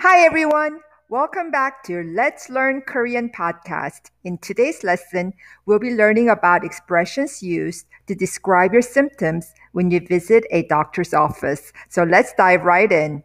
Hi, everyone. Welcome back to Let's Learn Korean podcast. In today's lesson, we'll be learning about expressions used to describe your symptoms when you visit a doctor's office. So let's dive right in.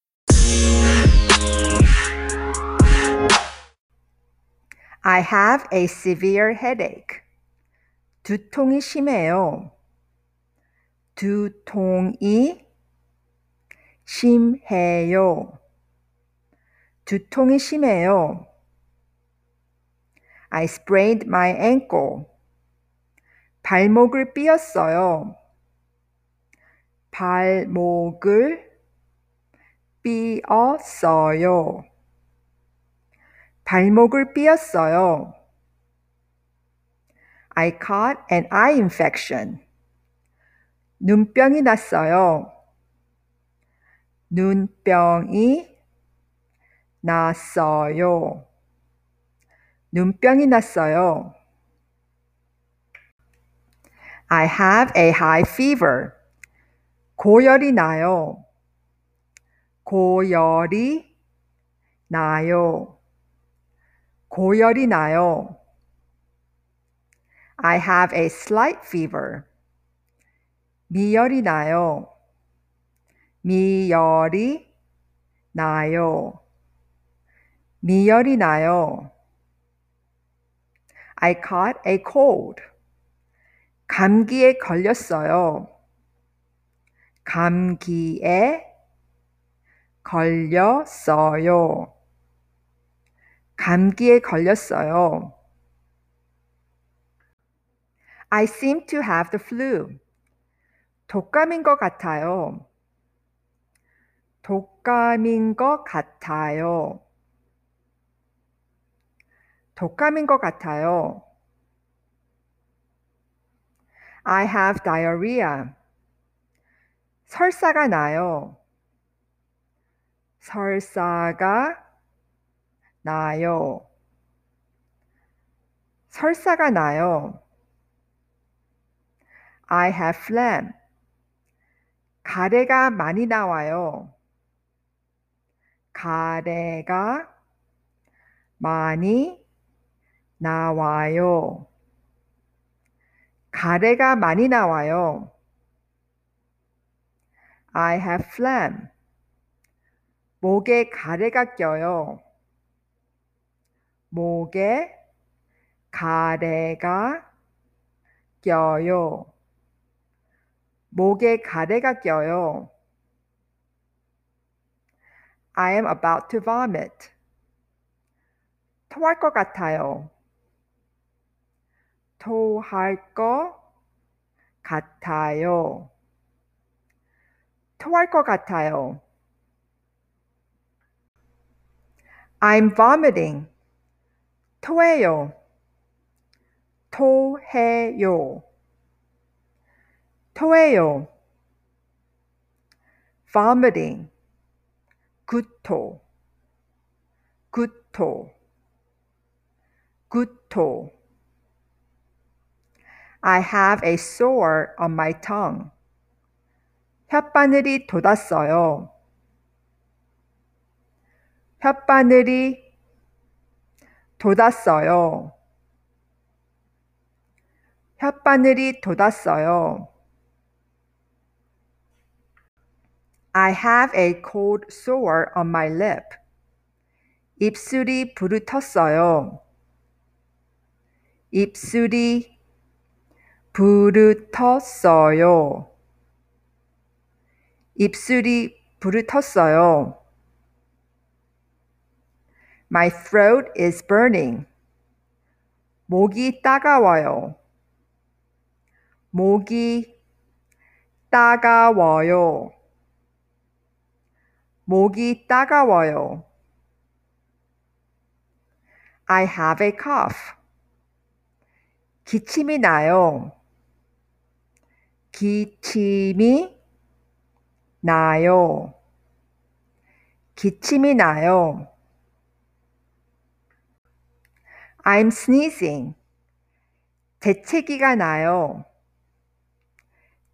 I have a severe headache. 두통이 심해요. 두통이 심해요. 두통이 심해요. I sprained my ankle. 발목을 삐었어요. 발목을 삐었어요. 발목을 삐었어요. I caught an eye infection. 눈병이 났어요. 눈병이 났어요. 눈병이 났어요. I have a high fever. 고열이 나요. 고열이 나요. 고열이 나요. I have a slight fever. 미열이 나요. 미열이 나요. 미열이 나요. I caught a cold. 감기에 걸렸어요. 감기에 걸렸어요. 감기에 걸렸어요. I seem to have the flu. 독감인 것 같아요. 독감인 것 같아요. 독감인 것 같아요. I have diarrhea. 설사가 나요. 설사가 나요. 설사가 나요. I have phlegm. 가래가 많이 나와요. 가래가 많이 나와요. 가래가 많이 나와요. I have phlegm. 목에 가래가 껴요. 목에 가래가 껴요. 목에 가래가 껴요. I am about to vomit. 토할 것 같아요. 토할 것 같아요. 토할 것 같아요. I'm vomiting. 토해요. 토해요. 토해요. vomiting. 구토. 구토. 구토. I have a sore on my tongue. 혓바늘이 돋았어요. 혓바늘이 돋았어요. 혓바늘이 돋았어요. I have a cold sore on my lip. 입술이 부르텄어요. 입술이 부르텄어요. 입술이 부르텄어요. My throat is burning. 목이 따가워요. 목이 따가워요. 목이 따가워요. I have a cough. 기침이 나요. 기침이 나요. 기침이 나요. I'm sneezing. 재채기가 나요.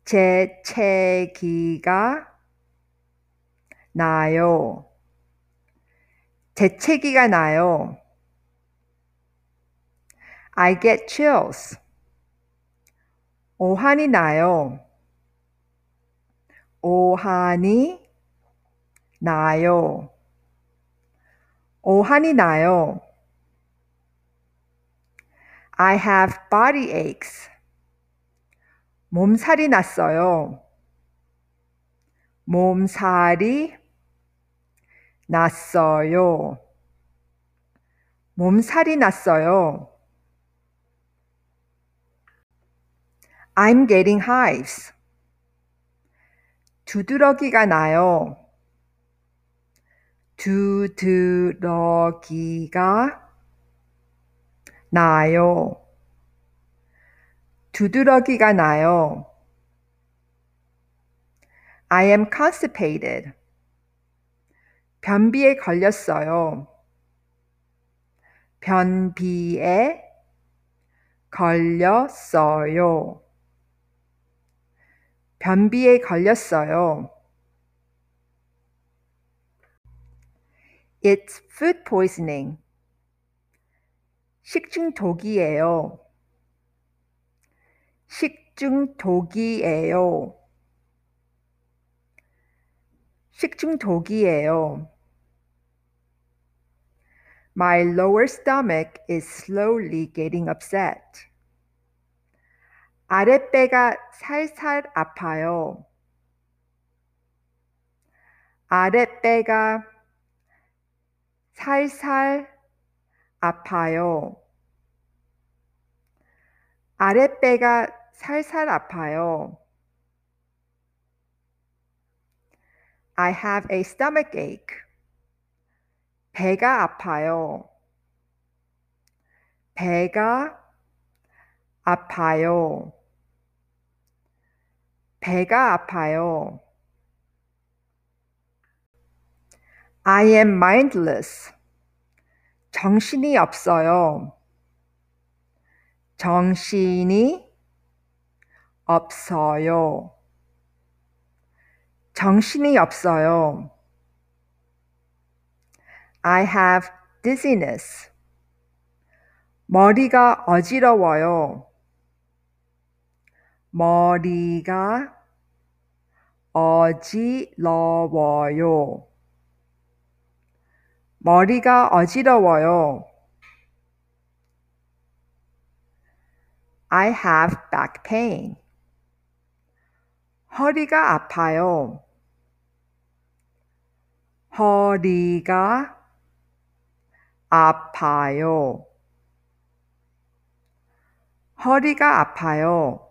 재채기가 나요. 재채기가 나요. I get chills. 오한이 나요. 오한이 나요. 오한이 나요. I have body aches. 몸살이 났어요. 몸살이 났어요. 몸살이 났어요. I'm getting hives. 두드러기가 나요. 두드러기가 나요. 두드러기가 나요. I am constipated. 변비에 걸렸어요. 변비에 걸렸어요. 변비에 걸렸어요. It's food poisoning. 식중독이에요. 식중독이에요. 식중독이에요. My lower stomach is slowly getting upset. 아랫배가 살살 아파요. 아랫배가 살살 아파요. 아랫배가 살살 아파요. I have a stomach ache. 배가 아파요. 배가 아파요. 배가 아파요. I am mindless. 정신이 없어요. 정신이 없어요. 정신이 없어요. I have dizziness. 머리가 어지러워요. 머리가 어지러워요. 머리가 어지러워요. I have back pain. 허리가 아파요. 허리가 아파요. 허리가 아파요.